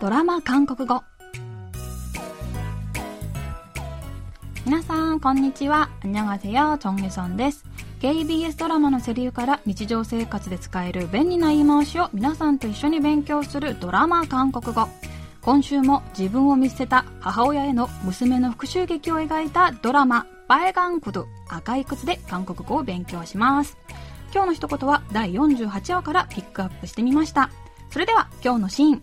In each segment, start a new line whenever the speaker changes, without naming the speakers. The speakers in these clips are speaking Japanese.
ドラマ韓国語皆さんこんにちは안녕하세요정유선です KBS ドラマのセリフから日常生活で使える便利な言い回しを皆さんと一緒に勉強するドラマ韓国語今週も自分を見捨てた母親への娘の復讐劇を描いたドラマ「バエガンクド赤い靴」で韓国語を勉強します今日の一言は第48話からピックアップしてみましたそれでは今日のシーン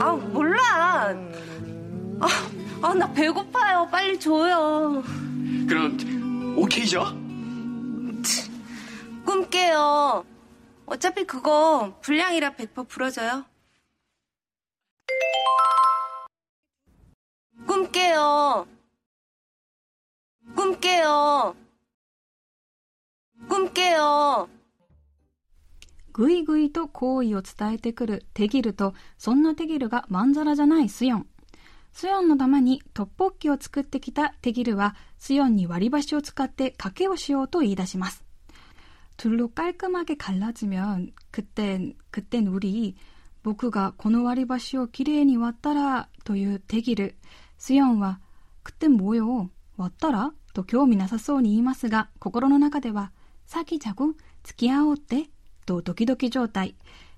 아, 몰라. 아, 아, 나 배고파요. 빨리 줘요.
그럼 오케이죠?
꿈깨요. 어차피 그거 불량이라 100% 풀어져요. 꿈깨요. 꿈깨요. 꿈깨요.
ぐいぐいと好意を伝えてくるテギルと、そんなテギルがまんざらじゃないスヨン。スヨンのためにトッポッキを作ってきたテギルは、スヨンに割り箸を使って賭けをしようと言い出します。 둘로 깔끔하게 갈라지면 그땐 그땐 우리 모크가 この割り箸をきれいに割ったらという手切るスヨンは 그땐 뭐요 왔더라? 또興味なさそうに言いますが 心の中では 사귀자고 付き合おうって とドキドキ状態。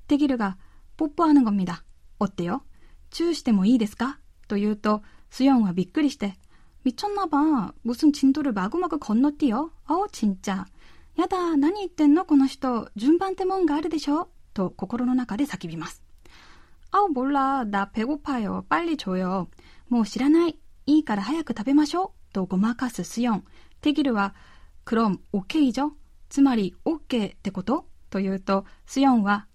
テギルが、ポッポアヌゴミだ。おってよ。チューしてもいいですか？と言うと、スヨンはびっくりして、みちょんなば、むすんちんとるまぐまぐこんのってよ。あお、ちんちゃ。やだ、何言ってんの？この人、順番ってもんがあるでしょ？と心の中で叫びます。あお、ぼら、だ、ペゴパよ。ぱりちょよ。もう知らない。いいから早く食べましょう。とごまかすスヨン。テギルは、クロン、オッケーじゃつまり、オッケーってこと？ と言うと、スヨンは、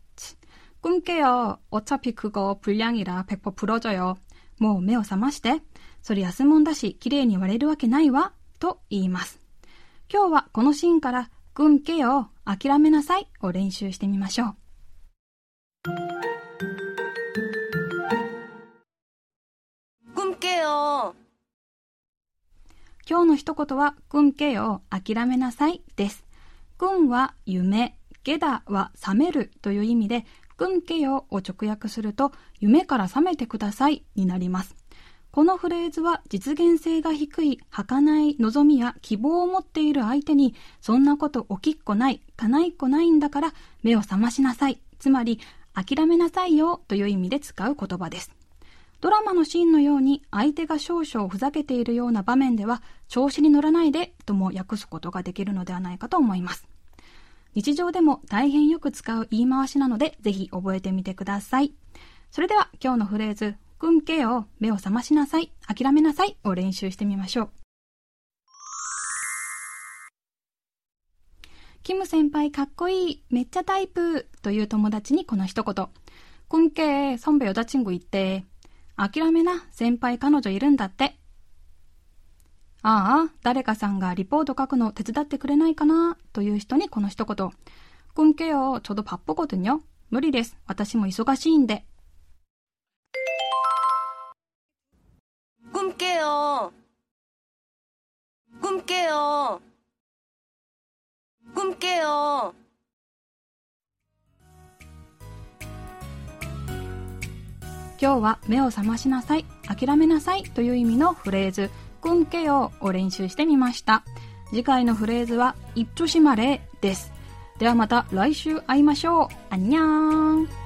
꿈깨요어차피그거불량이라100%불어져요もう目を覚まして。それ安もんだし、綺麗に割れるわけないわ。と言います。今日はこのシーンから꿈깨요諦めなさいを練習してみましょう。
꿈깨요
今日の一言は、꿈깨요諦めなさいです。꿈は夢、 ゲダは覚めるという意味で、君けよを直訳すると、夢から覚めてくださいになります。このフレーズは実現性が低い、儚い望みや希望を持っている相手に、そんなこと起きっこない、叶いっこないんだから目を覚ましなさい、つまり諦めなさいよという意味で使う言葉です。ドラマのシーンのように相手が少々ふざけているような場面では調子に乗らないでとも訳すことができるのではないかと思います。日常でも大変よく使う言い回しなので、ぜひ覚えてみてください。それでは今日のフレーズ、꿈깨요目を覚ましなさい。諦めなさい。を練習してみましょう。キム先輩かっこいい。めっちゃタイプ。という友達にこの一言。꿈깨선배여자친구있대諦めな。先輩彼女いるんだって。 ああ、誰かさんがリポート書くの手伝ってくれないかなという人にこの一言。꿈깨요저도바쁘거든요無理です。私も忙しいんで。
꿈깨요. 꿈깨요. 꿈깨요.
今日は目を覚ましなさい、諦めなさいという意味のフレーズ、 くんけよを練習してみました。次回のフレーズは、いっちょしまれです。ではまた来週会いましょう。あんにゃーん。